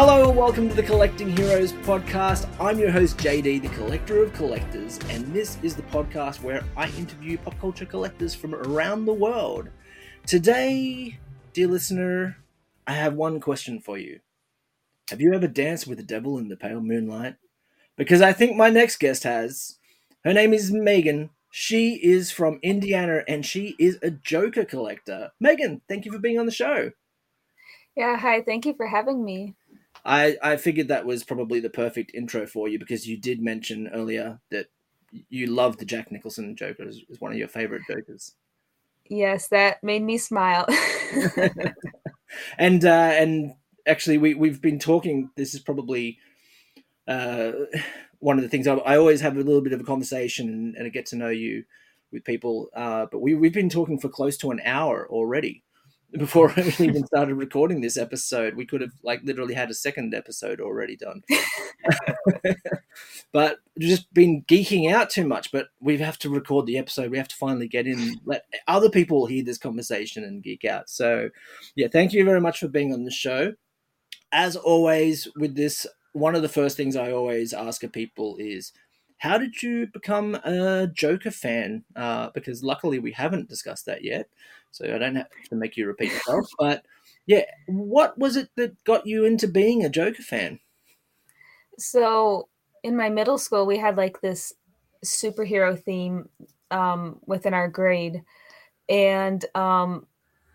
Hello and welcome to the Collecting Heroes podcast. I'm your host, JD, the collector of collectors, and this is the podcast where I interview pop culture collectors from around the world. Today, dear listener, I have one question for you. Have you ever danced with the devil in the pale moonlight? Because I think my next guest has. Her name is Megan. She is from Indiana and she is a Joker collector. Megan, thank you for being on the show. Yeah, hi. Thank you for having me. I, I figured that was probably the perfect intro for you because you did mention earlier that you love the Jack Nicholson Joker as, as one of your favorite Jokers. Yes, that made me smile. and uh, and actually, we we've been talking. This is probably uh, one of the things I, I, always have a little bit of a conversation and, and I get to know you with people. Uh, but we we've been talking for close to an hour already before we even started recording this episode. We could have like literally had a second episode already done. but just been geeking out too much. But we have to record the episode. We have to finally get in, let other people hear this conversation and geek out. So, yeah, thank you very much for being on the show. As always, with this, one of the first things I always ask of people is, how did you become a Joker fan? Uh, because luckily we haven't discussed that yet so I don't have to make you repeat yourself. But yeah, what was it that got you into being a Joker fan? So in my middle school, we had like this superhero theme um, within our grade, and um,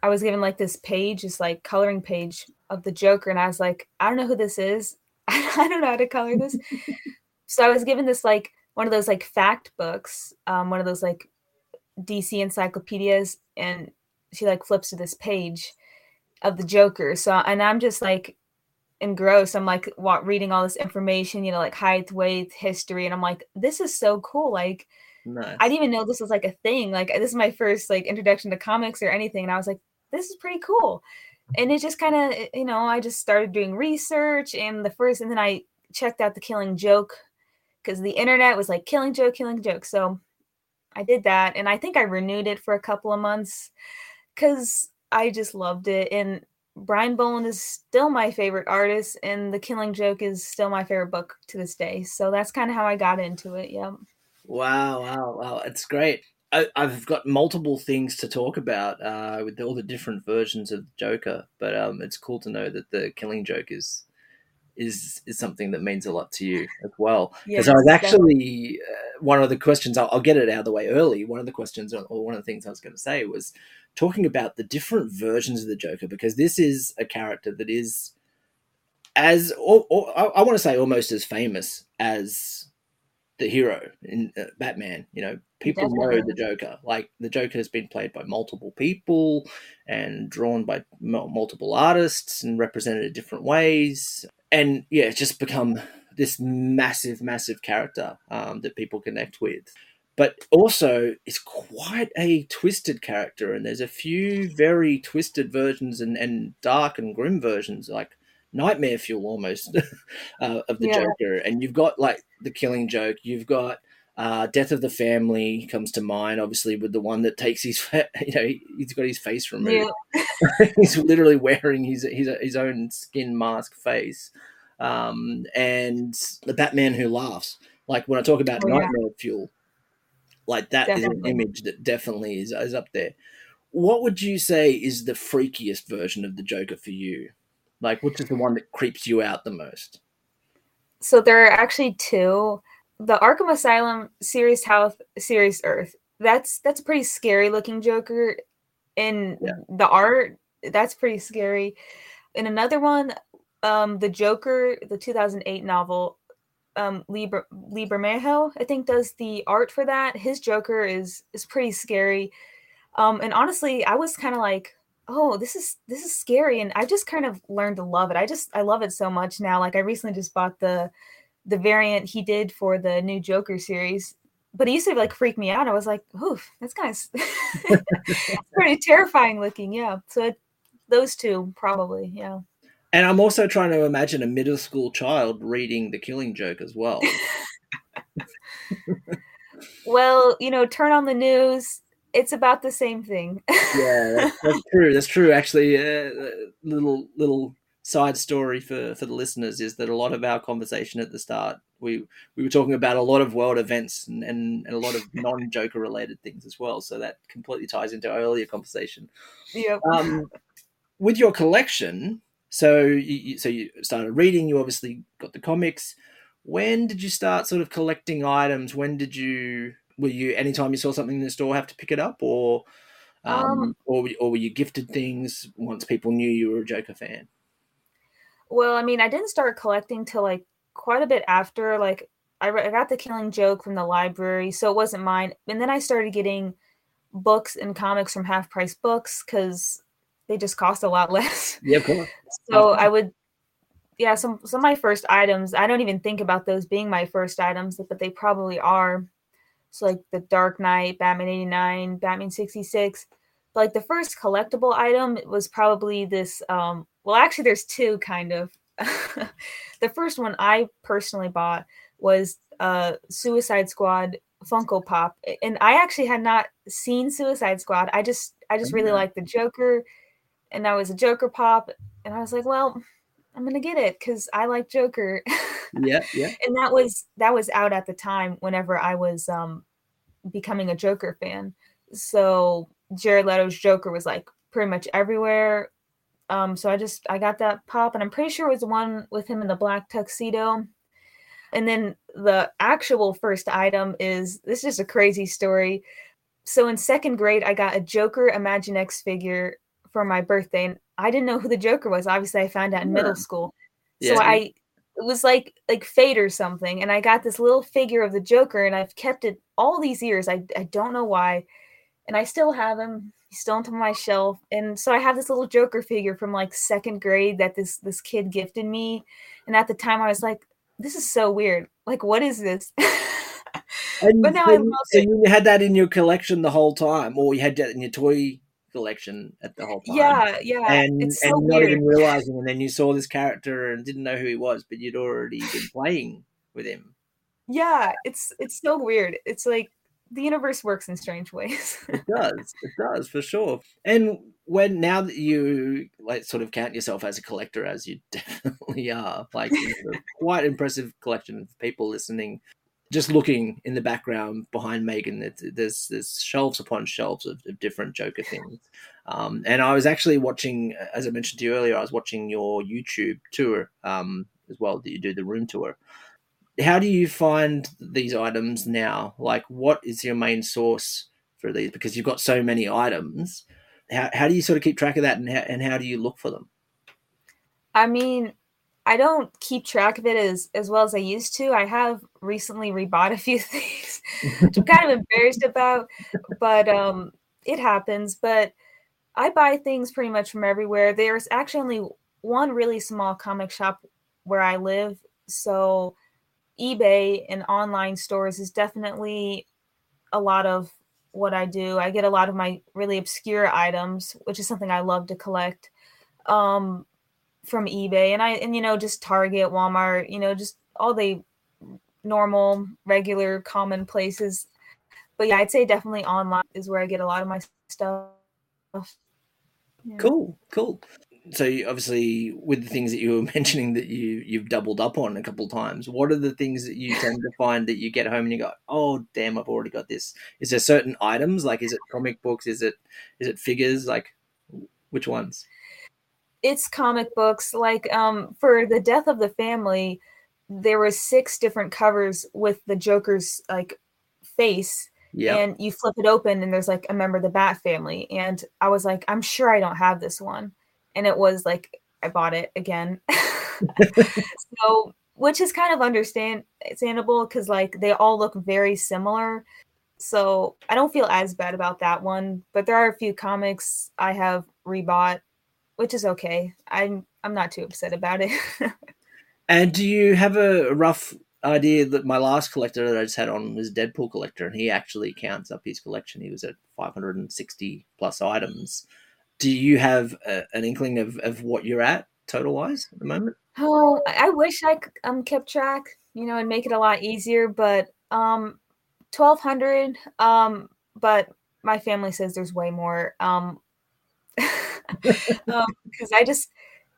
I was given like this page, this like coloring page of the Joker, and I was like, I don't know who this is. I don't know how to color this. so I was given this like one of those like fact books, um, one of those like DC encyclopedias, and she like flips to this page of the Joker. So and I'm just like engrossed. I'm like what, reading all this information, you know, like height, weight, history, and I'm like, this is so cool. Like, nice. I didn't even know this was like a thing. Like, this is my first like introduction to comics or anything, and I was like, this is pretty cool. And it just kind of, you know, I just started doing research, and the first, and then I checked out the Killing Joke because the internet was like Killing Joke, Killing Joke. So I did that, and I think I renewed it for a couple of months because I just loved it. And Brian Bolland is still my favorite artist, and The Killing Joke is still my favorite book to this day. So that's kind of how I got into it. Yeah. Wow, wow, wow! It's great. I, have got multiple things to talk about uh, with all the different versions of Joker, but um, it's cool to know that the Killing Joke is is is something that means a lot to you as well. Because yes, I was actually uh, one of the questions. I'll, I'll, get it out of the way early. One of the questions, or one of the things I was going to say was talking about the different versions of the Joker because this is a character that is as or, or I, I want to say almost as famous as the hero in uh, Batman. You know, people Definitely. know the Joker. Like the Joker has been played by multiple people and drawn by multiple artists and represented in different ways. And yeah, it's just become this massive, massive character um, that people connect with but also it's quite a twisted character and there's a few very twisted versions and, and dark and grim versions like nightmare fuel almost uh, of the yeah. joker and you've got like the killing joke you've got uh, death of the family comes to mind obviously with the one that takes his you know he's got his face removed yeah. he's literally wearing his, his his own skin mask face um, and the batman who laughs like when i talk about oh, nightmare yeah. fuel like that definitely. is an image that definitely is, is up there. What would you say is the freakiest version of the Joker for you? Like, which is the one that creeps you out the most? So there are actually two. The Arkham Asylum Serious House Serious Earth. That's that's a pretty scary looking Joker. In yeah. the art, that's pretty scary. In another one, um, the Joker, the 2008 novel, um Liber Lee Bermejo, I think does the art for that. His Joker is is pretty scary. Um and honestly, I was kind of like, "Oh, this is this is scary." And I just kind of learned to love it. I just I love it so much now. Like I recently just bought the the variant he did for the new Joker series. But he used to like freak me out. I was like, "Oof, that's kind of pretty terrifying looking." Yeah. So it, those two probably, yeah. And I'm also trying to imagine a middle school child reading The Killing Joke as well. well, you know, turn on the news. It's about the same thing. yeah, that's, that's, true. That's true. Actually, uh, little little side story for for the listeners is that a lot of our conversation at the start we we were talking about a lot of world events and, and, and a lot of non Joker related things as well. So that completely ties into our earlier conversation. Yeah. Um, with your collection, so you, so you started reading. You obviously got the comics. When did you start sort of collecting items? When did you were you anytime you saw something in the store have to pick it up or um, um, or or were you gifted things once people knew you were a Joker fan? Well, I mean, I didn't start collecting till like quite a bit after. Like, I, re- I got the Killing Joke from the library, so it wasn't mine. And then I started getting books and comics from Half Price Books because they just cost a lot less. Yeah, cool. so I would, yeah, some some of my first items. I don't even think about those being my first items, but they probably are. So like the Dark Knight, Batman eighty nine, Batman sixty six. Like the first collectible item was probably this um, well, actually, there's two kind of. the first one I personally bought was uh, Suicide Squad Funko Pop, and I actually had not seen Suicide Squad. I just I just really mm-hmm. liked the Joker, and that was a Joker pop, and I was like, well, I'm gonna get it because I like Joker. yeah, yeah. And that was that was out at the time whenever I was um becoming a Joker fan. So Jared Leto's Joker was like pretty much everywhere. Um, so I just I got that pop, and I'm pretty sure it was the one with him in the black tuxedo. And then the actual first item is this is just a crazy story. So in second grade, I got a Joker Imaginext figure for my birthday, and I didn't know who the Joker was. Obviously, I found out in yeah. middle school. So yeah. I it was like like fate or something, and I got this little figure of the Joker, and I've kept it all these years. I I don't know why, and I still have him still on my shelf. And so I have this little Joker figure from like second grade that this this kid gifted me. And at the time I was like, this is so weird. Like, what is this? but now I love so it. you had that in your collection the whole time, or you had that in your toy collection at the whole time. Yeah, yeah. And it's so and not weird. even realizing, and then you saw this character and didn't know who he was, but you'd already been playing with him. Yeah, it's it's so weird. It's like the universe works in strange ways. it does. It does for sure. And when now that you like sort of count yourself as a collector, as you definitely are, like quite impressive collection of people listening. Just looking in the background behind Megan, there's there's shelves upon shelves of, of different Joker things. Um, and I was actually watching, as I mentioned to you earlier, I was watching your YouTube tour um, as well. That you do the room tour, how do you find these items now? Like, what is your main source for these? Because you've got so many items. How, how do you sort of keep track of that and how, and how do you look for them? I mean, I don't keep track of it as, as well as I used to. I have recently rebought a few things, which I'm kind of embarrassed about, but um, it happens. But I buy things pretty much from everywhere. There's actually only one really small comic shop where I live. So eBay and online stores is definitely a lot of what I do. I get a lot of my really obscure items, which is something I love to collect um, from eBay. And I, and you know, just Target, Walmart, you know, just all the normal, regular, common places. But yeah, I'd say definitely online is where I get a lot of my stuff. Yeah. Cool, cool so you, obviously with the things that you were mentioning that you you've doubled up on a couple times what are the things that you tend to find that you get home and you go oh damn i've already got this. Is there certain items? Like is it comic books? Is it is it figures? Like which ones? It's comic books. Like um for the death of the family there were six different covers with the joker's like face yeah. and you flip it open and there's like a member of the bat family and i was like i'm sure i don't have this one and it was like I bought it again. so, which is kind of understandable because like they all look very similar. So I don't feel as bad about that one, but there are a few comics I have rebought, which is okay. I'm I'm not too upset about it. and do you have a rough idea that my last collector that I just had on was Deadpool collector, and he actually counts up his collection. He was at 560 plus items do you have a, an inkling of, of what you're at total wise at the moment? Oh, I wish I um kept track, you know, and make it a lot easier. But um, twelve hundred. Um, but my family says there's way more. Um, because um, I just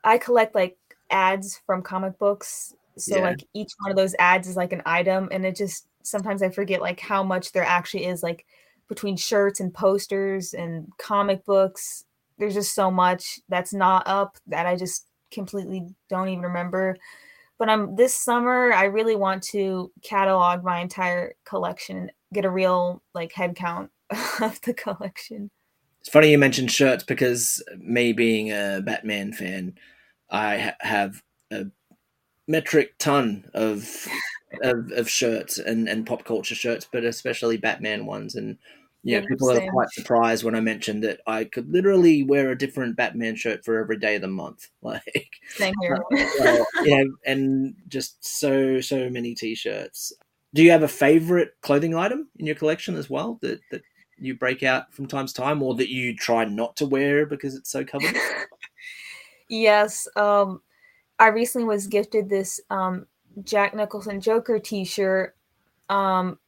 I collect like ads from comic books. So Yeah. like each one of those ads is like an item and it just sometimes I forget like how much there actually is like between shirts and posters and comic books. There's just so much that's not up that I just completely don't even remember. But I'm this summer I really want to catalog my entire collection and get a real like head count of the collection. It's funny you mentioned shirts because me being a Batman fan, I ha- have a metric ton of of, of shirts and, and pop culture shirts, but especially Batman ones. And yeah, people are quite surprised when I mentioned that I could literally wear a different Batman shirt for every day of the month. Like, Same here. well, you know, and just so so many t-shirts. Do you have a favorite clothing item in your collection as well that that you break out from time to time, or that you try not to wear because it's so covered? Yes. Um, I recently was gifted this um, Jack Nicholson Joker T-shirt. Um,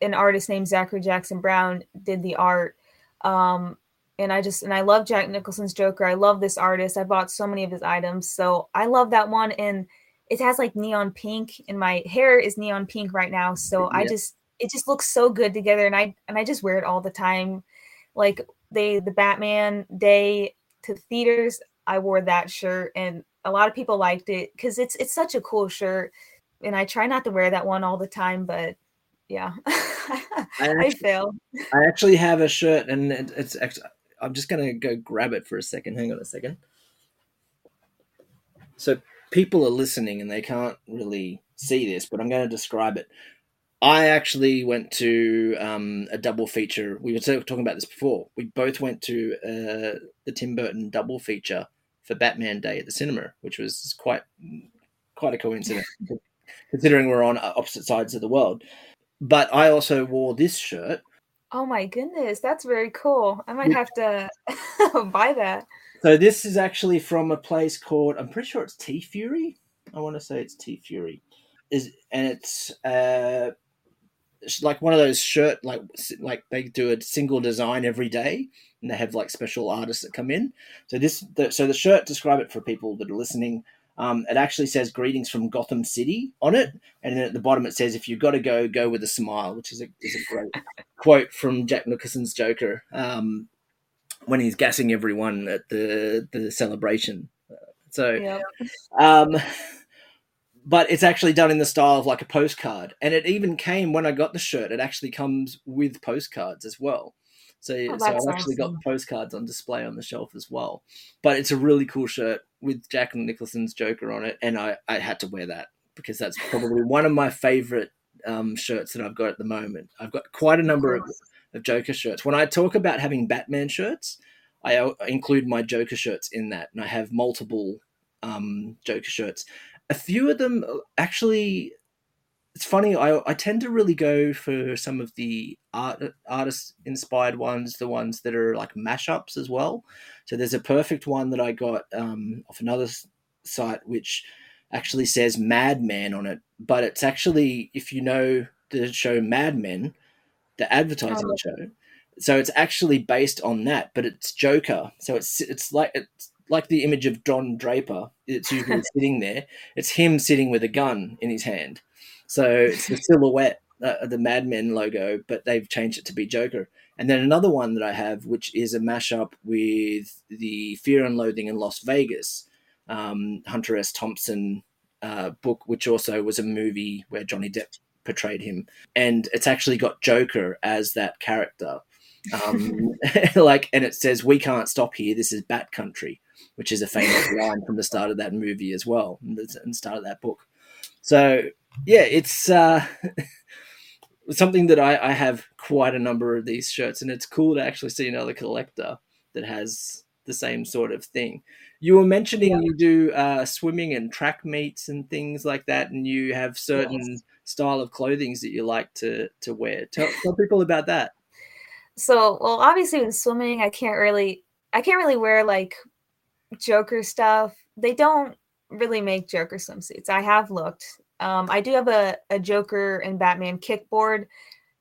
an artist named Zachary Jackson Brown did the art, um, and I just and I love Jack Nicholson's Joker. I love this artist. I bought so many of his items, so I love that one. And it has like neon pink, and my hair is neon pink right now. So I just it just looks so good together, and I and I just wear it all the time. Like they the Batman day to theaters, I wore that shirt and a lot of people liked it because it's it's such a cool shirt. And I try not to wear that one all the time, but yeah, I actually- fail. I actually have a shirt, and it, it's actually. I'm just gonna go grab it for a second. Hang on a second. So people are listening, and they can't really see this, but I'm going to describe it. I actually went to um, a double feature. We were talking about this before. We both went to uh, the Tim Burton double feature for Batman Day at the cinema, which was quite quite a coincidence, considering we're on opposite sides of the world. But I also wore this shirt Oh my goodness, that's very cool. I might have to buy that. So this is actually from a place called I'm pretty sure it's TeeFury. I want to say it's TeeFury. Is and it's uh it's like one of those shirt like like they do a single design every day and they have like special artists that come in. So this the, so the shirt describe it for people that are listening. Um, it actually says greetings from Gotham City on it, and then at the bottom it says if you've got to go, go with a smile, which is a is a great quote from Jack Nicholson's Joker. Um, when he's gassing everyone at the the celebration. So, Yep. um, but it's actually done in the style of like a postcard, and it even came when I got the shirt. It actually comes with postcards as well. So, Oh, so I've actually got awesome. postcards on display on the shelf as well. But it's a really cool shirt with Jack Nicholson's Joker on it, and I I had to wear that because that's probably one of my favorite um, shirts that I've got at the moment. I've got quite a number of of Joker shirts. When I talk about having Batman shirts, I uh, include my Joker shirts in that, and I have multiple um, Joker shirts. A few of them uh, actually. It's funny. I, I tend to really go for some of the art artist inspired ones, the ones that are like mashups as well. So there's a perfect one that I got um, off another site, which actually says Madman on it, but it's actually if you know the show Mad Men, the advertising Oh. show. So it's actually based on that, but it's Joker. So it's it's like it's like the image of Don Draper. It's usually sitting there. It's him sitting with a gun in his hand. So it's the silhouette, uh, of the Mad Men logo, but they've changed it to be Joker. And then another one that I have, which is a mashup with the Fear and Loathing in Las Vegas, um, Hunter S. Thompson uh, book, which also was a movie where Johnny Depp portrayed him, and it's actually got Joker as that character. Um, like, and it says, "We can't stop here. This is Bat Country," which is a famous line from the start of that movie as well, and the start of that book. So, yeah, it's uh, something that I, I have quite a number of these shirts, and it's cool to actually see another collector that has the same sort of thing. You were mentioning Yeah. you do uh, swimming and track meets and things like that, and you have certain style of clothing that you like to to wear. Tell, tell people about that. So, well, obviously with swimming, I can't really I can't really wear like Joker stuff. They don't really make Joker swimsuits. I have looked. Um, I do have a, a Joker and Batman kickboard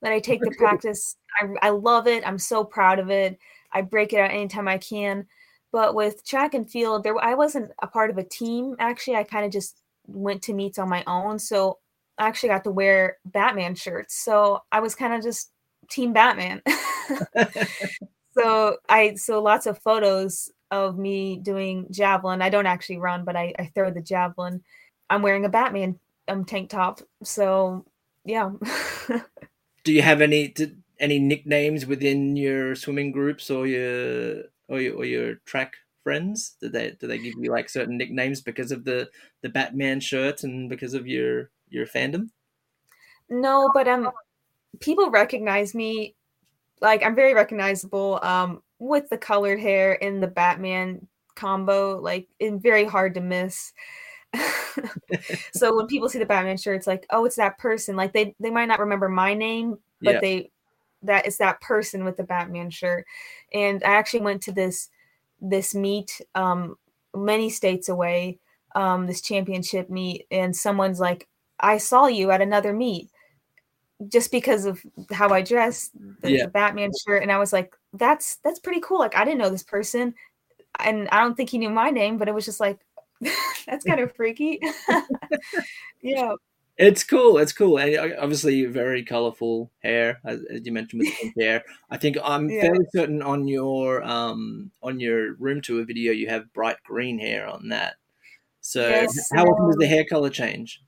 that I take to practice. I, I love it. I'm so proud of it. I break it out anytime I can. But with track and field, there I wasn't a part of a team. Actually, I kind of just went to meets on my own. So I actually got to wear Batman shirts. So I was kind of just team Batman. so I so lots of photos of me doing javelin. I don't actually run, but I, I throw the javelin. I'm wearing a Batman um tank top. So yeah. Do you have any did, any nicknames within your swimming groups or your or your, or your track friends? Do they do they give you like certain nicknames because of the the Batman shirt and because of your your fandom? No, but um, people recognize me. Like I'm very recognizable. Um, with the colored hair and the Batman combo, like it's very hard to miss. so when people see the Batman shirt, it's like, oh, it's that person. Like they they might not remember my name, but yeah. they that is that person with the Batman shirt. And I actually went to this this meet um many states away, um, this championship meet, and someone's like, I saw you at another meet just because of how I dress, the, yeah. the, Batman shirt, and I was like, "That's that's pretty cool." Like I didn't know this person, and I don't think he knew my name, but it was just like, that's kind of freaky. yeah, it's cool. It's cool, and uh, obviously very colorful hair, as, you mentioned with pink hair. I think I'm yeah. fairly certain on your um on your room tour video you have bright green hair on that. So yes, how often does the hair color change?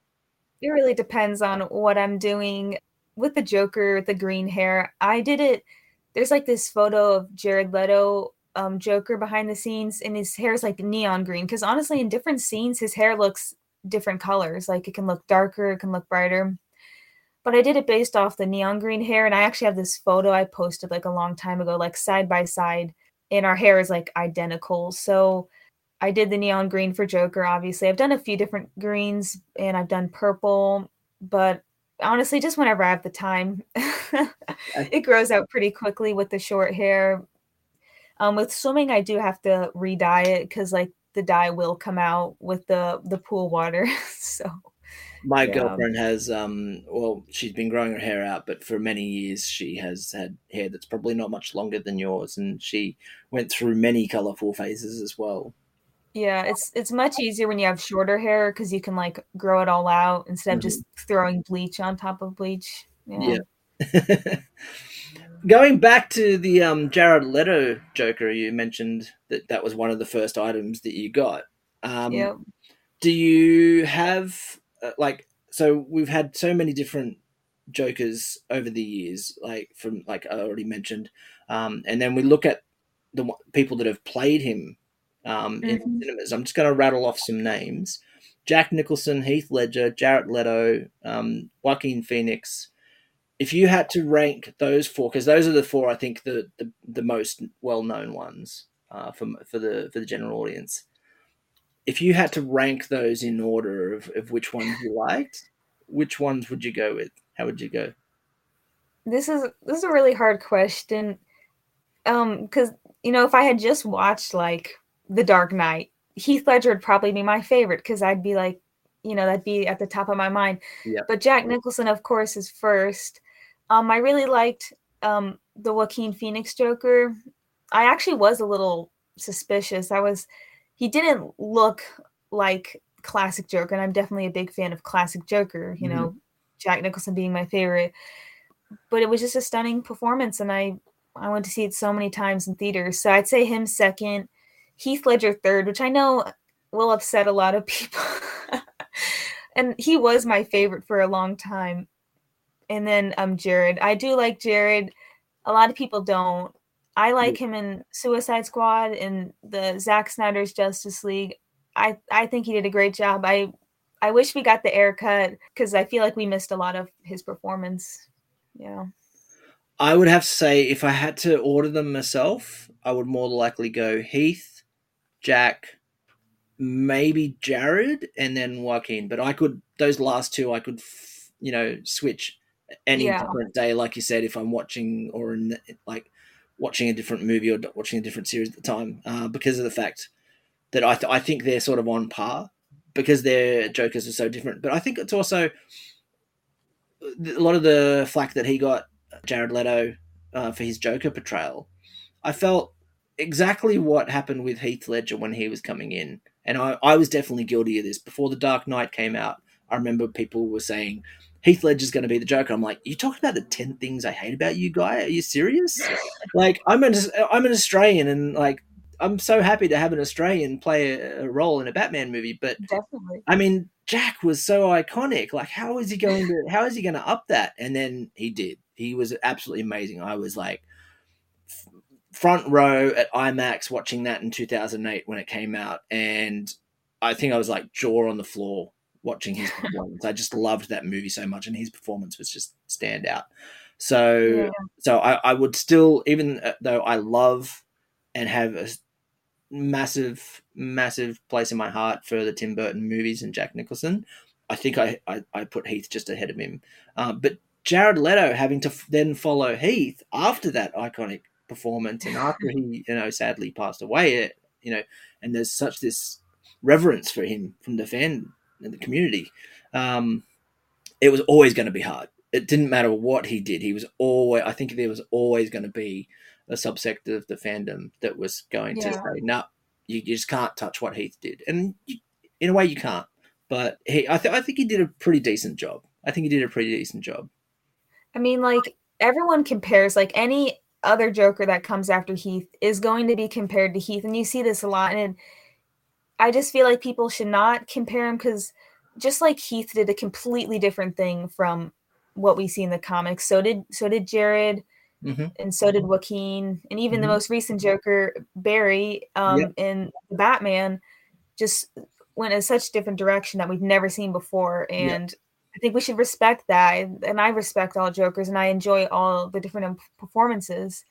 It really depends on what I'm doing with the Joker with the green hair, I did it. There's like this photo of Jared Leto um, Joker behind the scenes, and his hair is like neon green. Because honestly, in different scenes, his hair looks different colors. Like it can look darker, it can look brighter. But I did it based off the neon green hair, and I actually have this photo I posted like a long time ago, like side by side, and our hair is like identical. So I did the neon green for Joker. Obviously, I've done a few different greens, and I've done purple, but honestly just whenever i have the time it grows out pretty quickly with the short hair um, with swimming i do have to re-dye it because like the dye will come out with the the pool water so my yeah. girlfriend has um well she's been growing her hair out but for many years she has had hair that's probably not much longer than yours and she went through many colorful phases as well yeah, it's it's much easier when you have shorter hair because you can like grow it all out instead mm-hmm. of just throwing bleach on top of bleach. Yeah. yeah. Going back to the um, Jared Leto Joker, you mentioned that that was one of the first items that you got. Um, yeah. Do you have uh, like so? We've had so many different Jokers over the years, like from like I already mentioned, um, and then we look at the people that have played him um, mm-hmm. in cinemas. I'm just going to rattle off some names: Jack Nicholson, Heath Ledger, Jared Leto, um, Joaquin Phoenix. If you had to rank those four, because those are the four I think the the, the most well known ones uh, for for the for the general audience. If you had to rank those in order of, of which ones you liked, which ones would you go with? How would you go? This is this is a really hard question. Um, because you know, if I had just watched like the Dark Knight. Heath Ledger would probably be my favorite because I'd be like, you know, that'd be at the top of my mind. Yep. But Jack Nicholson, of course, is first. Um, I really liked um, the Joaquin Phoenix Joker. I actually was a little suspicious. I was, he didn't look like classic Joker, and I'm definitely a big fan of classic Joker. You mm-hmm. know, Jack Nicholson being my favorite. But it was just a stunning performance, and I I went to see it so many times in theaters. So I'd say him second. Heath Ledger third, which I know will upset a lot of people. and he was my favorite for a long time. And then um Jared. I do like Jared. A lot of people don't. I like him in Suicide Squad and the Zack Snyder's Justice League. I I think he did a great job. I I wish we got the Ayer cut because I feel like we missed a lot of his performance. Yeah. I would have to say if I had to order them myself, I would more likely go Heath, Jack, maybe Jared, and then Joaquin. But I could those last two I could you know switch any yeah. different day, like you said, if I'm watching or in like watching a different movie or watching a different series at the time, uh, because of the fact that I th- I think they're sort of on par because their Jokers are so different. But I think it's also a lot of the flack that he got Jared Leto uh, for his Joker portrayal. I felt exactly what happened with Heath Ledger when he was coming in. And I, I was definitely guilty of this. Before The Dark Knight came out, I remember people were saying, Heath Ledger's going to be the Joker. I'm like, you talking about the 10 things I hate about you, guy? Are you serious? like, I'm an, I'm an Australian and like, I'm so happy to have an Australian play a, a role in a Batman movie. But Definitely. I mean, Jack was so iconic. Like, how is he going to, how is he going to up that? And then he did. He was absolutely amazing. I was like, front row at IMAX watching that in 2008 when it came out, and I think I was like jaw on the floor watching his performance. I just loved that movie so much, and his performance was just stand out. So, yeah. so I, I would still, even though I love and have a massive, massive place in my heart for the Tim Burton movies and Jack Nicholson, I think I, I, I put Heath just ahead of him. Uh, but Jared Leto having to f- then follow Heath after that iconic performance. And after he, you know, sadly passed away, it, you know, and there's such this reverence for him from the fan and the community. Um, it was always going to be hard. It didn't matter what he did. He was always. I think there was always going to be a subsect of the fandom that was going yeah. to say, "No, you, you, just can't touch what Heath did." And you, in a way, you can't. But he, I, th- I think he did a pretty decent job. I think he did a pretty decent job. I mean, like everyone compares, like any other Joker that comes after Heath is going to be compared to Heath, and you see this a lot. And I just feel like people should not compare him because just like Heath did a completely different thing from what we see in the comics, so did so did Jared, mm-hmm. and so did Joaquin, and even mm-hmm. the most recent Joker, Barry, um, yep. in Batman, just went in such different direction that we've never seen before, and. Yep. I think we should respect that, and I respect all Jokers, and I enjoy all the different performances.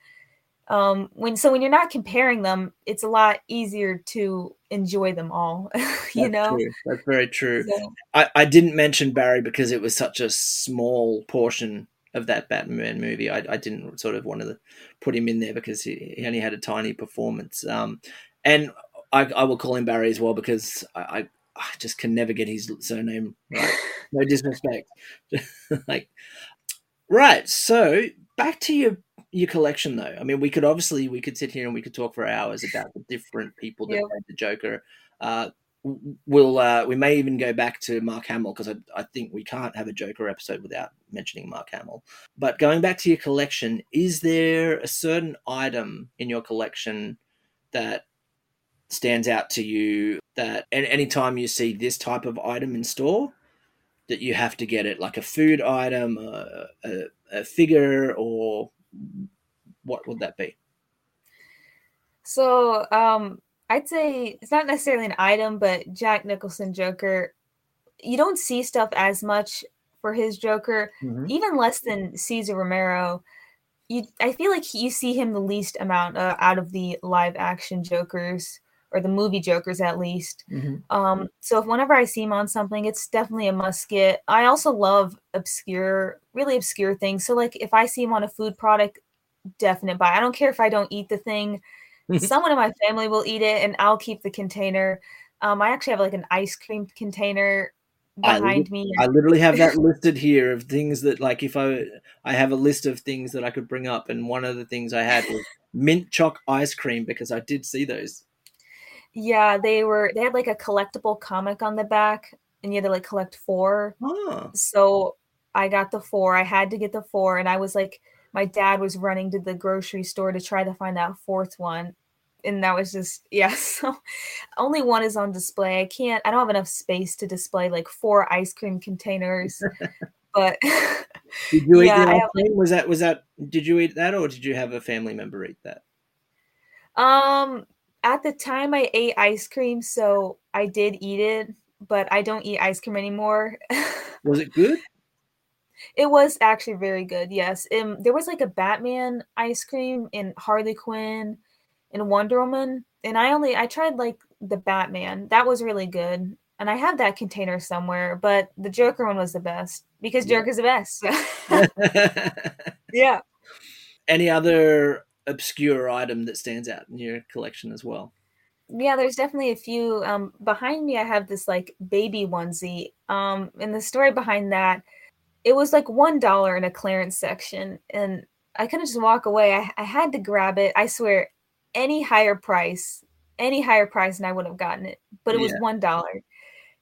Um, when so when you're not comparing them, it's a lot easier to enjoy them all. you That's know, true. That's very true. So, I, I didn't mention Barry because it was such a small portion of that Batman movie. I, I didn't sort of want to put him in there because he, he only had a tiny performance. Um, and I, I will call him Barry as well because I, I just can never get his surname right. No disrespect. like, right. So back to your your collection, though. I mean, we could obviously we could sit here and we could talk for hours about the different people that yep. played the Joker. Uh, we'll uh, we may even go back to Mark Hamill because I, I think we can't have a Joker episode without mentioning Mark Hamill. But going back to your collection, is there a certain item in your collection that stands out to you that and time you see this type of item in store that you have to get it like a food item a, a, a figure or what would that be? So um i'd say it's not necessarily an item but jack nicholson joker you don't see stuff as much for his joker mm-hmm. even less than Cesar romero. You i feel like you see him the least amount uh, out of the live action jokers or the movie Jokers at least. Mm-hmm. Um, so if whenever I see him on something, it's definitely a must get. I also love obscure, really obscure things. So like if I see him on a food product, definite buy. I don't care if I don't eat the thing. Someone in my family will eat it, and I'll keep the container. Um, I actually have like an ice cream container behind I, me. I literally have that listed here of things that like if I I have a list of things that I could bring up, and one of the things I had was mint choc ice cream because I did see those. Yeah, they were they had like a collectible comic on the back and you had to like collect four. Huh. So I got the four. I had to get the four and I was like my dad was running to the grocery store to try to find that fourth one. And that was just yeah, so only one is on display. I can't I don't have enough space to display like four ice cream containers. but did you eat yeah, the ice Was that was that did you eat that or did you have a family member eat that? Um at the time I ate ice cream, so I did eat it, but I don't eat ice cream anymore. was it good? It was actually very good. Yes. Um, there was like a Batman ice cream in Harley Quinn and Wonder Woman, and I only I tried like the Batman. That was really good. And I have that container somewhere, but the Joker one was the best because yeah. Joker's the best. yeah. Any other obscure item that stands out in your collection as well? Yeah, there's definitely a few. Um, behind me, I have this like baby onesie. Um, and the story behind that, it was like one dollar in a clearance section, and I couldn't just walk away. I, I had to grab it. I swear, any higher price, any higher price, and I would have gotten it. But it was one dollar,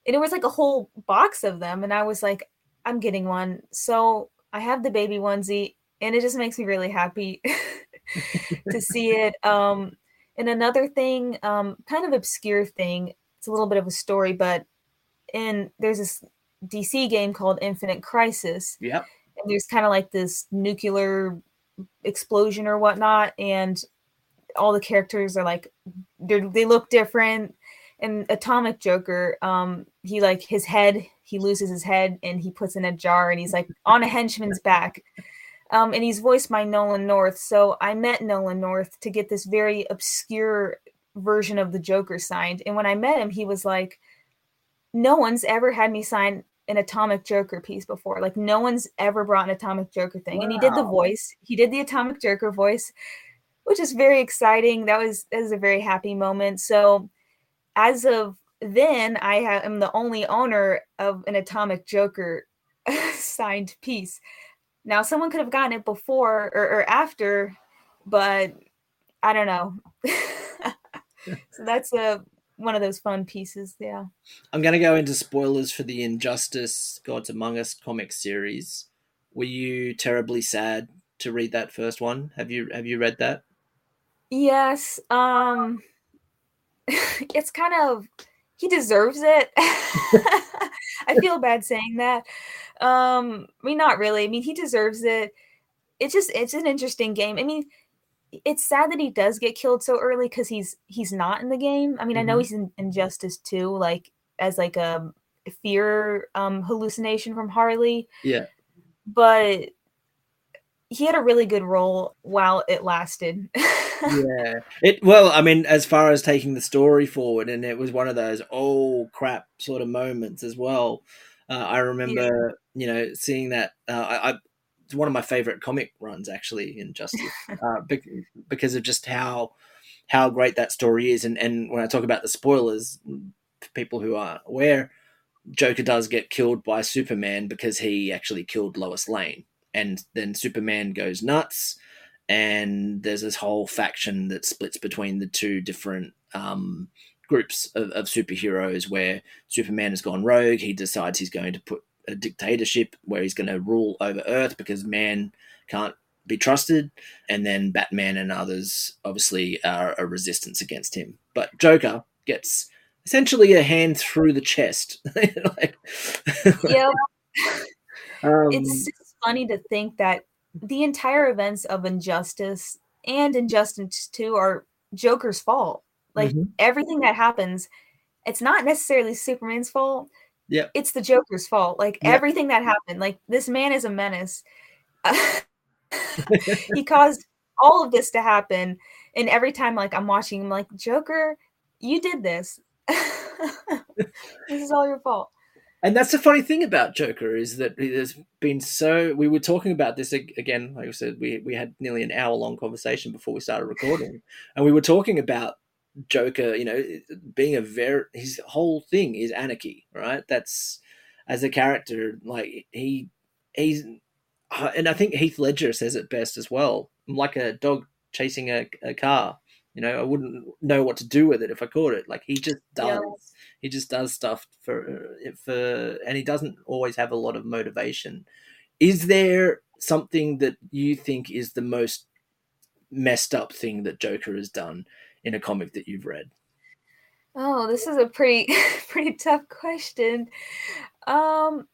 and it was like a whole box of them, and I was like, I'm getting one. So I have the baby onesie, and it just makes me really happy to see it. Um, and another thing, um, kind of obscure thing. It's a little bit of a story, but in there's this DC game called Infinite Crisis, Yep. and there's kind of like this nuclear explosion or whatnot, and all the characters are like they they look different. And Atomic Joker, um, he like his head, he loses his head and he puts in a jar and he's like on a henchman's back. Um, and he's voiced by Nolan North. So I met Nolan North to get this very obscure version of the Joker signed. And when I met him, he was like, No one's ever had me sign an Atomic Joker piece before. Like, no one's ever brought an Atomic Joker thing. And he did the voice, he did the Atomic Joker voice, which is very exciting. That was that was a very happy moment. So as of then, I ha- am the only owner of an Atomic Joker signed piece. Now, someone could have gotten it before or, or after, but I don't know. so that's a one of those fun pieces. Yeah. I'm going to go into spoilers for the Injustice Gods Among Us comic series. Were you terribly sad to read that first one? Have you have you read that? Yes. Um it's kind of he deserves it. I feel bad saying that. Um I mean not really. I mean he deserves it. It's just it's an interesting game. I mean it's sad that he does get killed so early cuz he's he's not in the game. I mean I know Mhm. he's in Injustice too like as like a fear um hallucination from Harley, Yeah. but he had a really good role while it lasted. yeah. It well, I mean, as far as taking the story forward, and it was one of those oh crap sort of moments as well. Uh, I remember, you know, seeing that. Uh, I, I it's one of my favorite comic runs actually Injustice uh, bec- because of just how how great that story is. And and when I talk about the spoilers, for people who aren't aware, Joker does get killed by Superman because he actually killed Lois Lane, and then Superman goes nuts and there's this whole faction that splits between the two different um, groups of, of superheroes where superman has gone rogue. He decides he's going to put a dictatorship where he's going to rule over earth because man can't be trusted and then batman and others obviously are a resistance against him. But joker gets essentially a hand through the chest. Like, yeah, um, it's funny to think that the entire events of Injustice and Injustice 2 are Joker's fault. Like Mhm. everything that happens, it's not necessarily Superman's fault. Yep. It's the Joker's fault. Like Yep. everything that happened, like this man is a menace. he caused all of this to happen. And every time like I'm watching him like Joker, you did this. this is all your fault. And that's the funny thing about Joker is that there's been so. We were talking about this again. Like I said, we we had nearly an hour long conversation before we started recording, and we were talking about Joker. You know, being a very his whole thing is anarchy, right? That's as a character, like he he's, and I think Heath Ledger says it best as well. I'm like a dog chasing a, a car. You know, I wouldn't know what to do with it if I caught it. Like he just does. Yeah. He just does stuff for for, and he doesn't always have a lot of motivation. Is there something that you think is the most messed up thing that Joker has done in a comic that you've read? Oh, this is a pretty pretty tough question. Um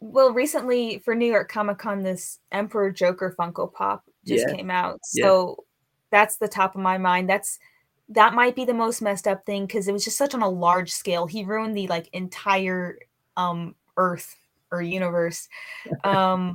well, recently for New York Comic Con, this Emperor Joker Funko Pop just Yeah. came out. So that's the top of my mind. That's that might be the most messed up thing because it was just such on a large scale. He ruined the like entire um Earth or universe. Um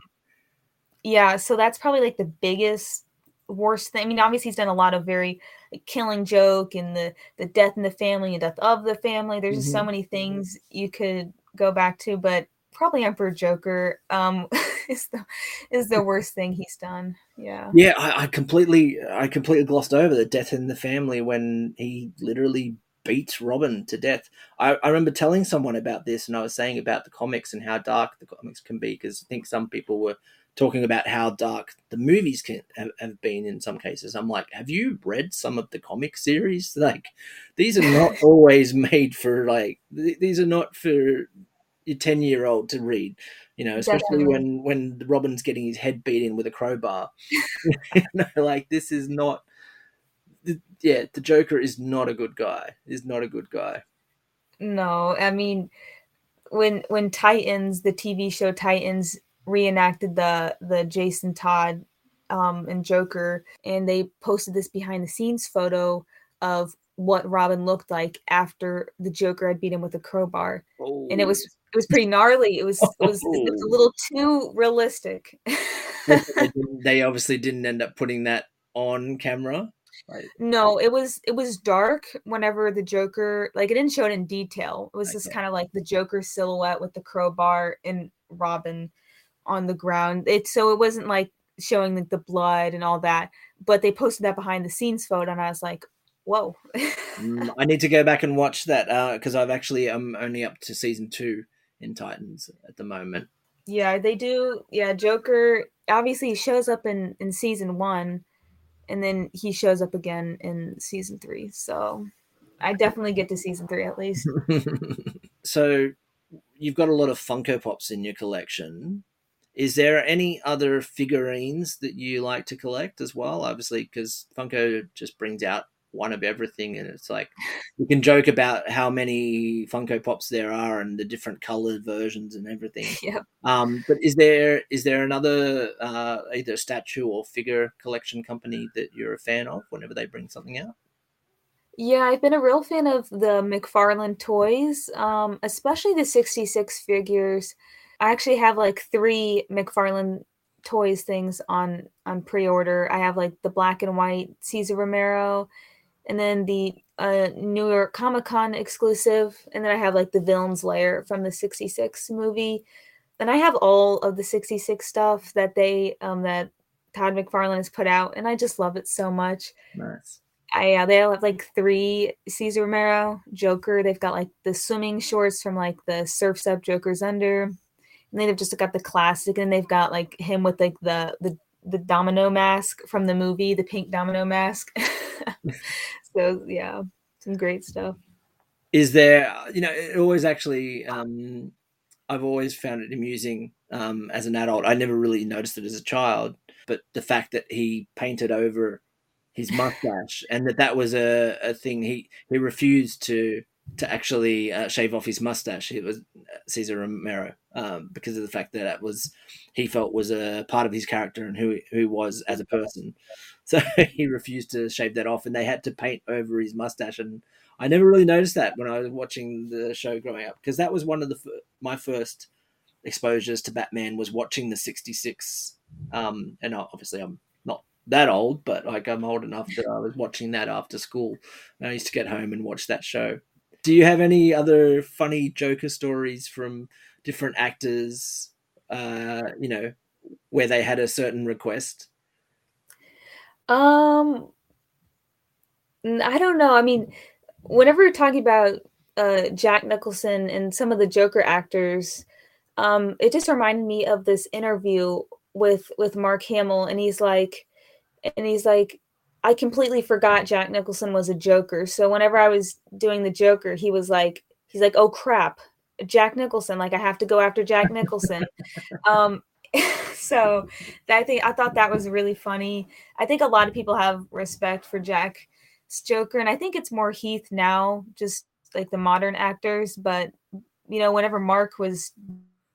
yeah, so that's probably like the biggest worst thing. I mean, obviously he's done a lot of very like, killing joke and the the death in the family and death of the family. There's just so Mhm. many things you could go back to, but probably Emperor Joker um is the is the worst thing he's done. Yeah. Yeah, I, I completely, I completely glossed over the death in the family when he literally beats Robin to death. I, I remember telling someone about this, and I was saying about the comics and how dark the comics can be because I think some people were talking about how dark the movies can have, have been in some cases. I'm like, have you read some of the comic series? Like, these are not always made for like th- these are not for your ten year old to read. You know, especially Definitely. when when Robin's getting his head beat in with a crowbar. you know, like this is not. the- Yeah, the Joker is not a good guy. Is not a good guy. No, I mean when when Titans, the TV show Titans reenacted the the Jason Todd um and Joker and they posted this behind the scenes photo of what Robin looked like after the Joker had beat him with a crowbar. And it was it was pretty gnarly. It was it was, it was a little too realistic. they, obviously didn't end up putting that on camera. Like, No, it was it was dark whenever the Joker like it didn't show it in detail. It was just kind of like the Joker silhouette with the crowbar and Robin on the ground. It so it wasn't like showing like the blood and all that. But they posted that behind the scenes photo, and I was like, "Whoa!" mm, I need to go back and watch that because I've actually I'm only up to season two in Titans at the moment. yeah, they do. Yeah, Joker obviously shows up in in season one, and then he shows up again in season three. So I definitely get to season three at least. so you've got a lot of Funko Pops in your collection. Is there any other figurines that you like to collect as well? Obviously, because Funko just brings out one of everything, and it's like you can joke about how many Funko Pops there are and the different colored versions and everything. Yep. Um, but is there is there another uh, either statue or figure collection company that you're a fan of whenever they bring something out? Yeah, I've been a real fan of the McFarlane toys, um, especially the 66 figures. I actually have like three McFarlane toys things on on pre-order. I have like the black and white Cesar Romero, and then the uh, New York Comic Con exclusive, and then I have like the Villains layer from the 66 movie. And I have all of the 66 stuff that they um that Todd McFarlane has put out, and I just love it so much. Nice. I uh, they all have like three Cesar Romero Joker. They've got like the swimming shorts from like the Surfs Up Joker's Under, and then they've just got the classic, and they've got like him with like the the the domino mask from the movie, the pink domino mask. so yeah, some great stuff. is there you know it always actually um i've always found it amusing um as an adult i never really noticed it as a child but the fact that he painted over his mustache and that that was a, a thing he he refused to to actually uh, shave off his mustache it was Cesar Romero um, because of the fact that that was he felt was a part of his character and who who was as a person so he refused to shave that off and they had to paint over his mustache and I never really noticed that when I was watching the show growing up because that was one of the my first exposures to Batman was watching the '66. Um, and obviously, I'm not that old, but like I'm old enough that I was watching that after school. And I used to get home and watch that show. Do you have any other funny Joker stories from different actors? Uh, you know, where they had a certain request. Um, I don't know. I mean, whenever you're talking about uh, Jack Nicholson and some of the Joker actors, um, it just reminded me of this interview with with Mark Hamill, and he's like, and he's like, I completely forgot Jack Nicholson was a Joker. So whenever I was doing the Joker, he was like, he's like, oh crap, Jack Nicholson, like I have to go after Jack Nicholson. um, so I think I thought that was really funny. I think a lot of people have respect for Jack's Joker, and I think it's more Heath now, just like the modern actors. But you know, whenever Mark was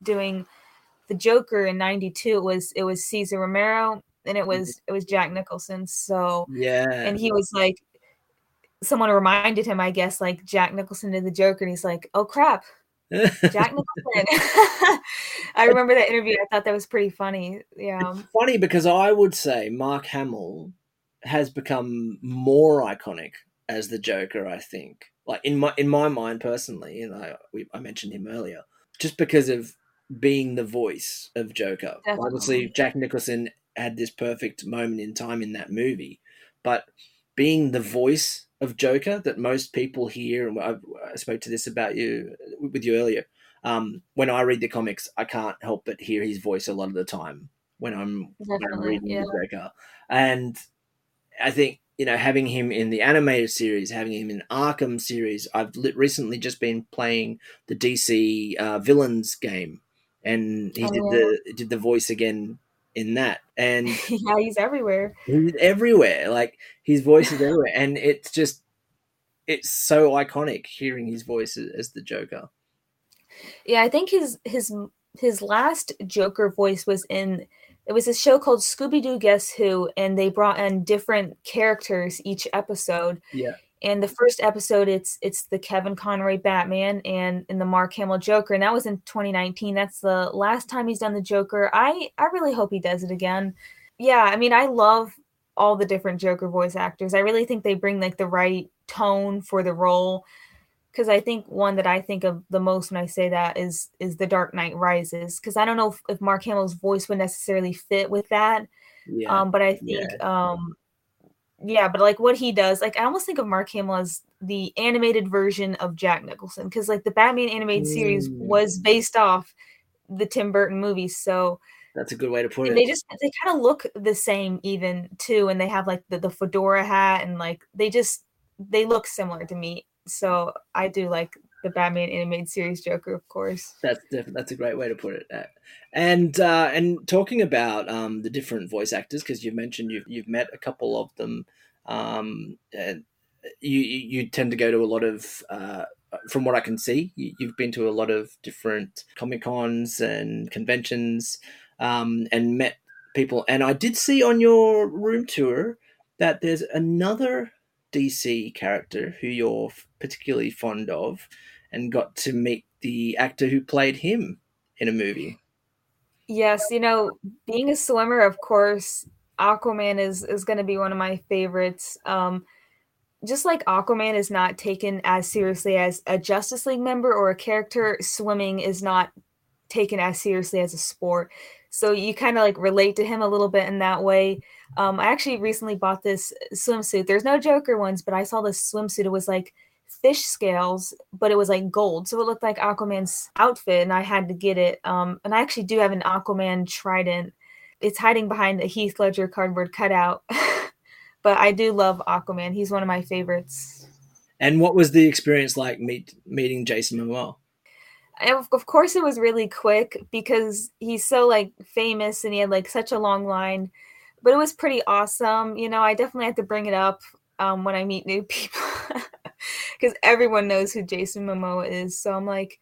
doing the Joker in '92, it was it was Cesar Romero and it mm-hmm. was it was Jack Nicholson. So Yeah, and he was like, someone reminded him, I guess, like Jack Nicholson did the Joker, and he's like, oh crap, Jack Nicholson. I remember that interview. I thought that was pretty funny. Yeah. funny because I would say Mark Hamill has become more iconic as the Joker. I think, like in my in my mind personally, and I we, I mentioned him earlier, just because of being the voice of Joker. Definitely. Obviously, Jack Nicholson had this perfect moment in time in that movie, but being the voice of Joker that most people hear, and I, I spoke to this about you with you earlier. Um, when I read the comics, I can't help but hear his voice a lot of the time when I'm, when I'm reading yeah. the Joker, and I think you know having him in the animated series, having him in Arkham series. I've recently just been playing the DC uh, villains game, and he Oh, did yeah. the did the voice again in that, and yeah, he's everywhere. he's everywhere. Like his voice is everywhere, and it's just it's so iconic hearing his voice as, the Joker. Yeah, I think his his his last Joker voice was in it was a show called Scooby Doo Guess Who, and they brought in different characters each episode. Yeah. And the first episode, it's it's the Kevin Conroy Batman and and the Mark Hamill Joker, and that was in 2019. That's the last time he's done the Joker. I I really hope he does it again. Yeah, I mean, I love all the different Joker voice actors. I really think they bring like the right tone for the role because I think one that I think of the most when I say that is is The Dark Knight Rises because I don't know if, if Mark Hamill's voice would necessarily fit with that, Yeah, um, but I think um, yeah, but like what he does, like I almost think of Mark Hamill as the animated version of Jack Nicholson because like the Batman animated series Mm. was based off the Tim Burton movies, so that's a good way to put and it. they just they kind of look the same even too, and they have like the, the fedora hat and like they just they look similar to me. So I do like the Batman animated series Joker, of course. That's that's a great way to put it. And uh, and talking about um, the different voice actors, because you've mentioned you've you've met a couple of them. Um, you you tend to go to a lot of. Uh, from what I can see, you, you've been to a lot of different comic cons and conventions, um, and met people. And I did see on your room tour that there's another DC character who you're particularly fond of, and got to meet the actor who played him in a movie. Yes, you know, being a swimmer, of course, Aquaman is is going to be one of my favorites. Um, just like Aquaman is not taken as seriously as a Justice League member or a character, swimming is not taken as seriously as a sport. So you kind of like relate to him a little bit in that way. Um, I actually recently bought this swimsuit. There's no Joker ones, but I saw this swimsuit. It was like fish scales, but it was like gold. So it looked like Aquaman's outfit, and I had to get it. Um, and I actually do have an Aquaman trident. It's hiding behind a Heath Ledger cardboard cutout. but I do love Aquaman. He's one of my favorites. And what was the experience like meet, meeting Jason Momoa? And of, of course, it was really quick because he's so like famous and he had like such a long line. But it was pretty awesome. You know, I definitely have to bring it up um, when I meet new people because everyone knows who Jason Momoa is. So I'm like,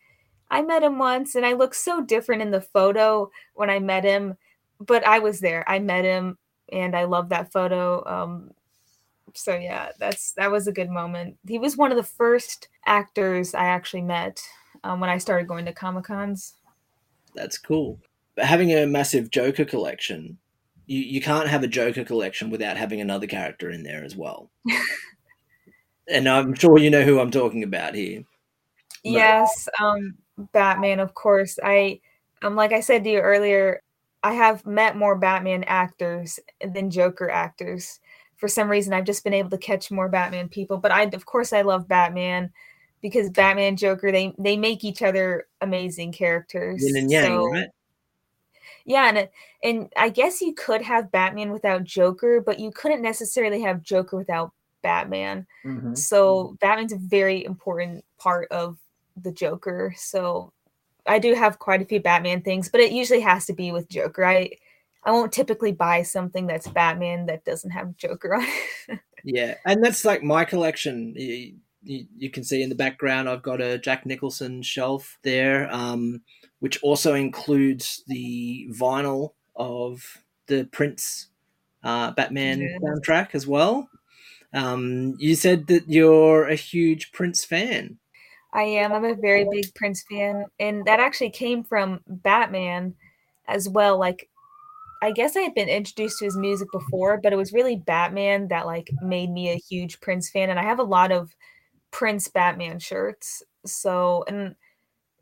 I met him once and I look so different in the photo when I met him, but I was there. I met him and I love that photo. Um, so yeah, that's that was a good moment. He was one of the first actors I actually met um, when I started going to Comic Cons. That's cool. But having a massive Joker collection, you, you can't have a Joker collection without having another character in there as well. and I'm sure you know who I'm talking about here. Right. Yes, um, Batman, of course. I, um, like I said to you earlier, I have met more Batman actors than Joker actors. For some reason, I've just been able to catch more Batman people. But I, of course, I love Batman because Batman and Joker they they make each other amazing characters. Yin and Yang, So- right? Yeah, and and I guess you could have Batman without Joker, but you couldn't necessarily have Joker without Batman. Mm-hmm. So Batman's a very important part of the Joker. So I do have quite a few Batman things, but it usually has to be with Joker. I I won't typically buy something that's Batman that doesn't have Joker on it. Yeah, and that's like my collection. You, you, you can see in the background, I've got a Jack Nicholson shelf there, um, which also includes the vinyl of the Prince uh, Batman Yeah. soundtrack as well. Um, you said that you're a huge Prince fan. I am. I'm a very big Prince fan, and that actually came from Batman as well. Like, I guess I had been introduced to his music before, but it was really Batman that like made me a huge Prince fan, and I have a lot of Prince Batman shirts. So, and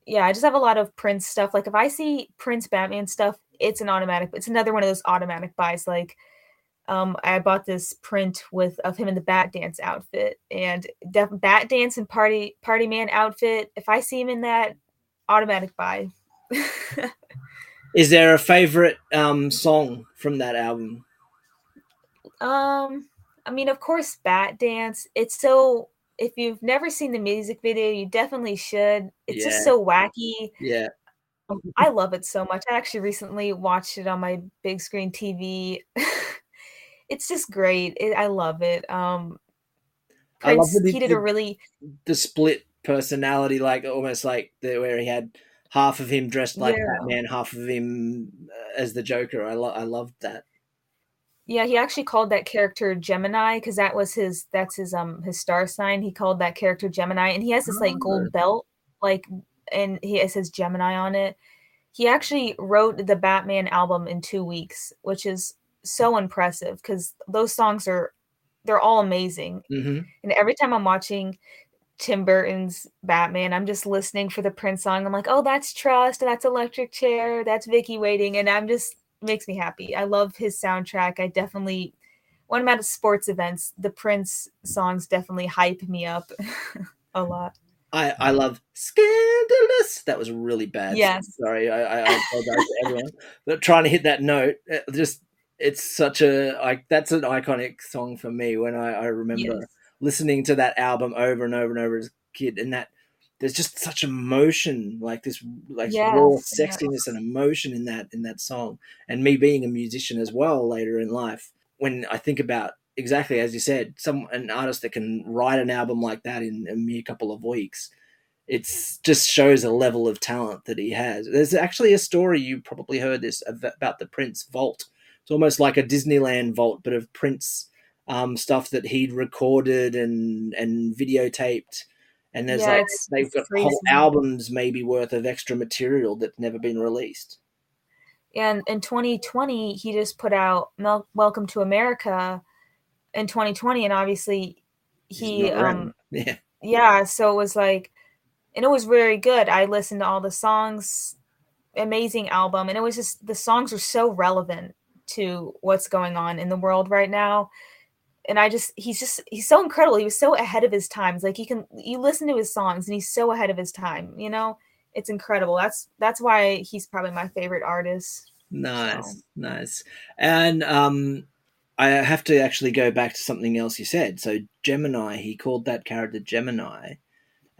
yeah, I just have a lot of Prince stuff. Like, if I see Prince Batman stuff, it's an automatic. It's another one of those automatic buys. Like, um, I bought this print with of him in the Bat Dance outfit and def- Bat Dance and Party Party Man outfit. If I see him in that, automatic buy. Is there a favorite um, song from that album? Um, I mean, of course, Bat Dance. It's so. If you've never seen the music video, you definitely should. It's Yeah. just so wacky. Yeah, I love it so much. I actually recently watched it on my big screen TV. it's just great. It, I love it. Um, I love Prince, the- he did the- a really the split personality, like almost like the where he had half of him dressed like Yeah. Batman, half of him uh, as the Joker. I lo- I loved that. Yeah, he actually called that character Gemini because that was his that's his um his star sign. He called that character Gemini and he has this like Oh. gold belt like and he it says Gemini on it. He actually wrote the Batman album in 2 weeks, which is so impressive cuz those songs are they're all amazing. hmm And every time I'm watching Tim Burton's Batman, I'm just listening for the Prince song. I'm like, "Oh, that's Trust, and that's Electric Chair, that's Vicky Waiting," and I'm just makes me happy. I love his soundtrack. I definitely when I'm at sports events, the Prince songs definitely hype me up a lot. I I love scandalous. That was really bad. Yes. sorry. I I, I apologize to everyone. But trying to hit that note, just it's such a like that's an iconic song for me. When I I remember Yes. listening to that album over and over and over as a kid, and that there's just such emotion, like this, like raw Yes, sexiness and emotion in that in that song. And me being a musician as well later in life, when I think about exactly as you said, some an artist that can write an album like that in a mere couple of weeks, it's just shows a level of talent that he has. There's actually a story you probably heard this about the Prince vault. It's almost like a Disneyland vault, but of Prince um, stuff that he'd recorded and and videotaped. And there's Yeah, like it's- they've it's got crazy. whole albums maybe worth of extra material that's never been released. And in 2020, he just put out Mel- Welcome to America in 2020 and obviously he um yeah, yeah so it was like and it was very good i listened to all the songs amazing album and it was just the songs are so relevant to what's going on in the world right now and i just he's just he's so incredible he was so ahead of his times like you can you listen to his songs and he's so ahead of his time you know it's incredible that's that's why he's probably my favorite artist nice, So- nice. And um, I have to actually go back to something else you said. So Gemini, he called that character Gemini,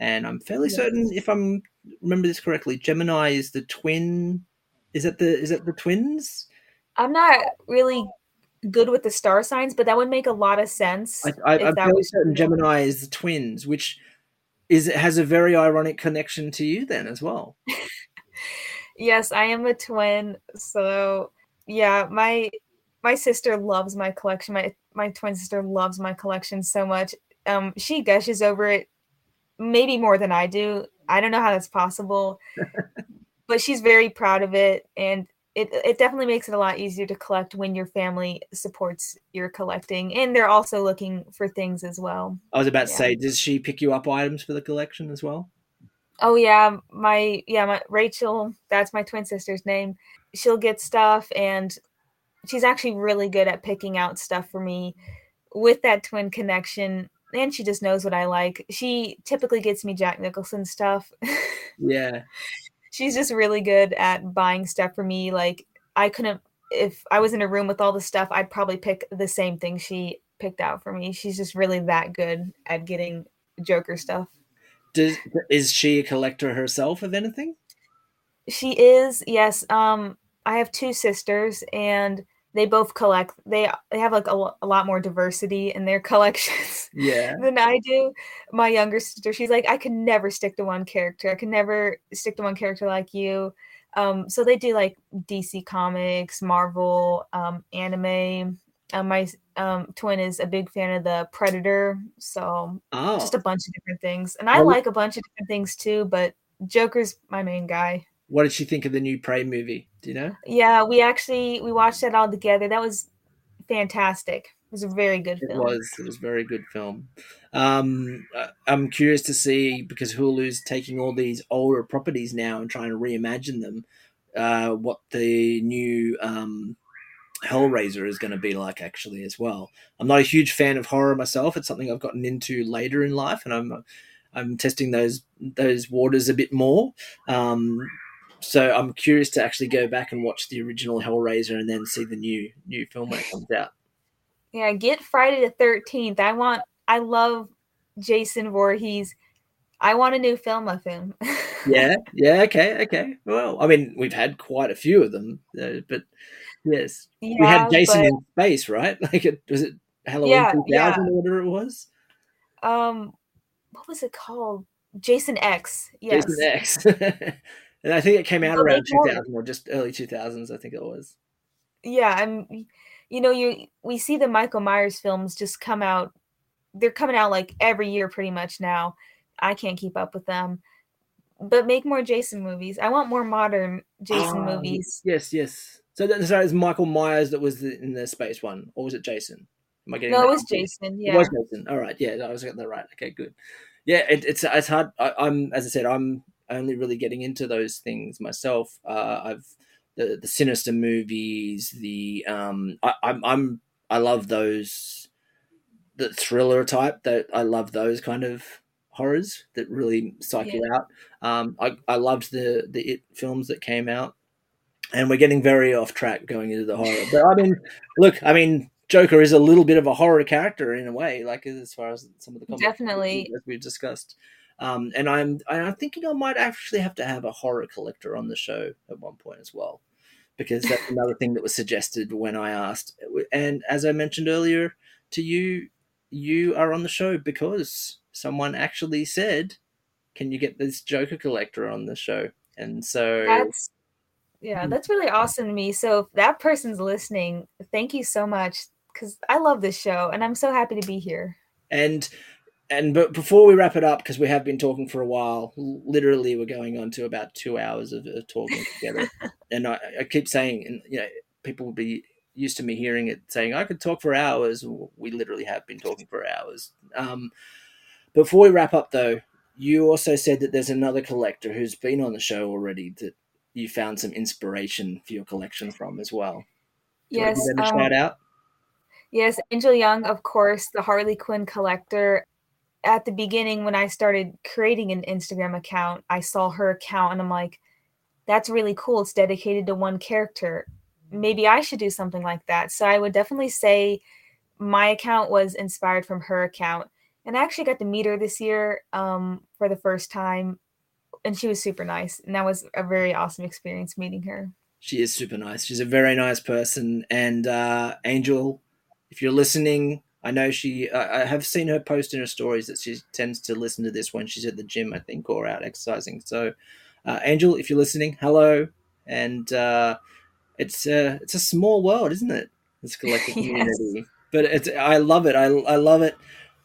and I'm fairly Yes. certain if I'm remember this correctly, Gemini is the twin. Is it the is it the twins? I'm not really good with the star signs but that would make a lot of sense I, I, that fairly certain. Gemini is the twins, which is has a very ironic connection to you then as well. Yes, I am a twin. So yeah, my my sister loves my collection. My my twin sister loves my collection so much. Um, she gushes over it maybe more than I do. I don't know how that's possible, but she's very proud of it, and it it definitely makes it a lot easier to collect when your family supports your collecting, and they're also looking for things as well. I was about to say, does she pick you up items for the collection as well? Oh yeah, my yeah, my Rachel, that's my twin sister's name. She'll get stuff and she's actually really good at picking out stuff for me with that twin connection. And she just knows what I like. She typically gets me Jack Nicholson stuff. Yeah, she's just really good at buying stuff for me. Like I couldn't if I was in a room with all the stuff, I'd probably pick the same thing she picked out for me. She's just really that good at getting Joker stuff. does is she a collector herself of anything? She is, yes. Um, I have two sisters, and they both collect. They they have like a, a lot more diversity in their collections Yeah, than I do. My younger sister, she's like, I can never stick to one character. I can never stick to one character like you. Um, so they do like DC Comics, Marvel, um, anime. Um, my um, twin is a big fan of the Predator, so oh, just a bunch of different things. And I Well- like a bunch of different things too, but Joker's my main guy. what did she think of the new Prey movie? Do you know? Yeah, we actually we watched that all together. That was fantastic. It was a very good It film. was. It was a very good film. Um, I'm curious to see because Hulu's taking all these older properties now and trying to reimagine them. Uh, what the new um, Hellraiser is going to be like, actually, as well. I'm not a huge fan of horror myself. It's something I've gotten into later in life, and I'm I'm testing those those waters a bit more. Um, so I'm curious to actually go back and watch the original Hellraiser and then see the new new film when it comes out. Yeah, get Friday the Thirteenth. I want. I love Jason Voorhees. I want a new film of him. yeah, yeah, okay, okay. Well, I mean, we've had quite a few of them, uh, but yes, yeah, we had Jason but... in space, right? Like, it was it Halloween yeah, 2000 yeah. or whatever it was. Um, what was it called? Jason X. Yes. Jason X. and I think it came out around 2000 or just early 2000s. I think it was. Yeah, I'm. You know, you we see the Michael Myers films just come out. They're coming out like every year, pretty much now. I can't keep up with them. But make more Jason movies. I want more modern Jason uh, movies. Yes, yes. So that so it's Michael Myers that was the, in the space one, or was it Jason? Am I getting? No, it was Jason. Yeah, it was Jason. All right, yeah, I was getting that right. Okay, good. Yeah, it, it's it's hard. I, am as I said, I'm only really getting into those things myself. Uh, I've the the sinister movies. The um, I, I'm I'm I love those the thriller type. That I love those kind of horrors that really psych yeah. you out. Um, I I loved the the it films that came out, and we're getting very off track going into the horror. But I mean, look, I mean, Joker is a little bit of a horror character in a way, like as far as some of the definitely as we've discussed. Um, and I'm I'm thinking I might actually have to have a horror collector on the show at one point as well, because that's another thing that was suggested when I asked. And as I mentioned earlier to you, you are on the show because someone actually said, "Can you get this Joker collector on the show?" And so that's yeah, that's really awesome to me. So if that person's listening, thank you so much because I love this show and I'm so happy to be here. And and but before we wrap it up, because we have been talking for a while, literally we're going on to about two hours of, of talking together. and I, I, keep saying, and you know, people will be used to me hearing it saying I could talk for hours. We literally have been talking for hours. Um, before we wrap up, though, you also said that there's another collector who's been on the show already that you found some inspiration for your collection from as well. Do yes. Um, shout out. Yes, Angel Young, of course, the Harley Quinn collector. At the beginning, when I started creating an Instagram account, I saw her account and I'm like, that's really cool. It's dedicated to one character. Maybe I should do something like that. So I would definitely say my account was inspired from her account. And I actually got to meet her this year um, for the first time. And she was super nice. And that was a very awesome experience meeting her. She is super nice. She's a very nice person. And uh, Angel, if you're listening, I know she. I have seen her post in her stories that she tends to listen to this when she's at the gym, I think, or out exercising. So, uh, Angel, if you're listening, hello. And uh, it's a it's a small world, isn't it? This collective yes. community, but it's I love it. I I love it.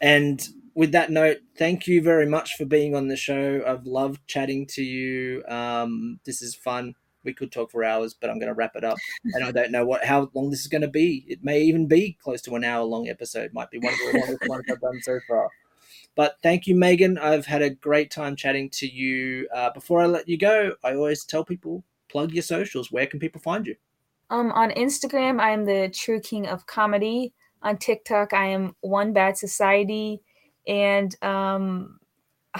And with that note, thank you very much for being on the show. I've loved chatting to you. Um, this is fun we could talk for hours, but I'm going to wrap it up. And I don't know what how long this is going to be. It may even be close to an hour long episode. Might be one of the longest ones I've done so far. But thank you, Megan. I've had a great time chatting to you. Uh, before I let you go, I always tell people plug your socials. Where can people find you? Um, on Instagram, I am the True King of Comedy. On TikTok, I am One Bad Society, and um,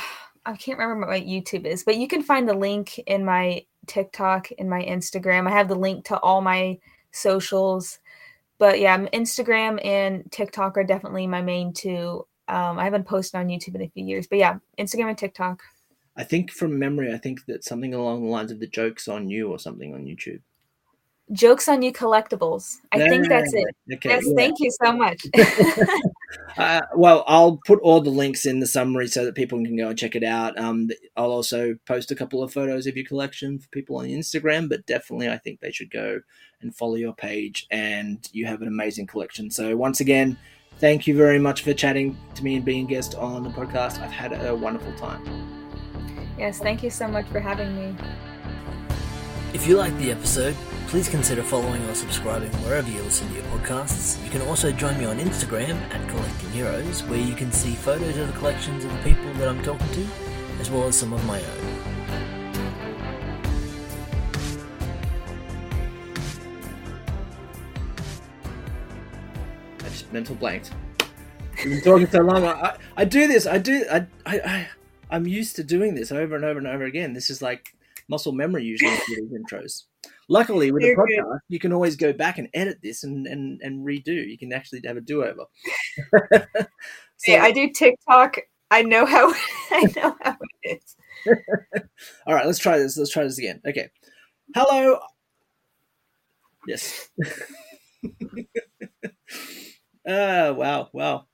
I can't remember what my YouTube is, but you can find the link in my TikTok and my Instagram. I have the link to all my socials. But yeah, Instagram and TikTok are definitely my main two. Um, I haven't posted on YouTube in a few years, but yeah, Instagram and TikTok. I think from memory, I think that something along the lines of the jokes on you or something on YouTube. Jokes on You Collectibles. I yeah, think that's it. Okay, yes, yeah. thank you so much. uh, well, I'll put all the links in the summary so that people can go and check it out. Um, I'll also post a couple of photos of your collection for people on Instagram, but definitely I think they should go and follow your page, and you have an amazing collection. So, once again, thank you very much for chatting to me and being a guest on the podcast. I've had a wonderful time. Yes, thank you so much for having me. If you liked the episode, please consider following or subscribing wherever you listen to your podcasts. You can also join me on Instagram at Collecting Heroes, where you can see photos of the collections of the people that I'm talking to, as well as some of my own. I just mental blanked. We've been talking so long. I, I do this. I do. I, I, I, I'm used to doing this over and over and over again. This is like muscle memory usually for these intros. Luckily, with the good. podcast, you can always go back and edit this and and, and redo. You can actually have a do over. Yeah, I do TikTok. I know how I know how it is. All right, let's try this. Let's try this again. Okay. Hello. Yes. uh, wow, wow.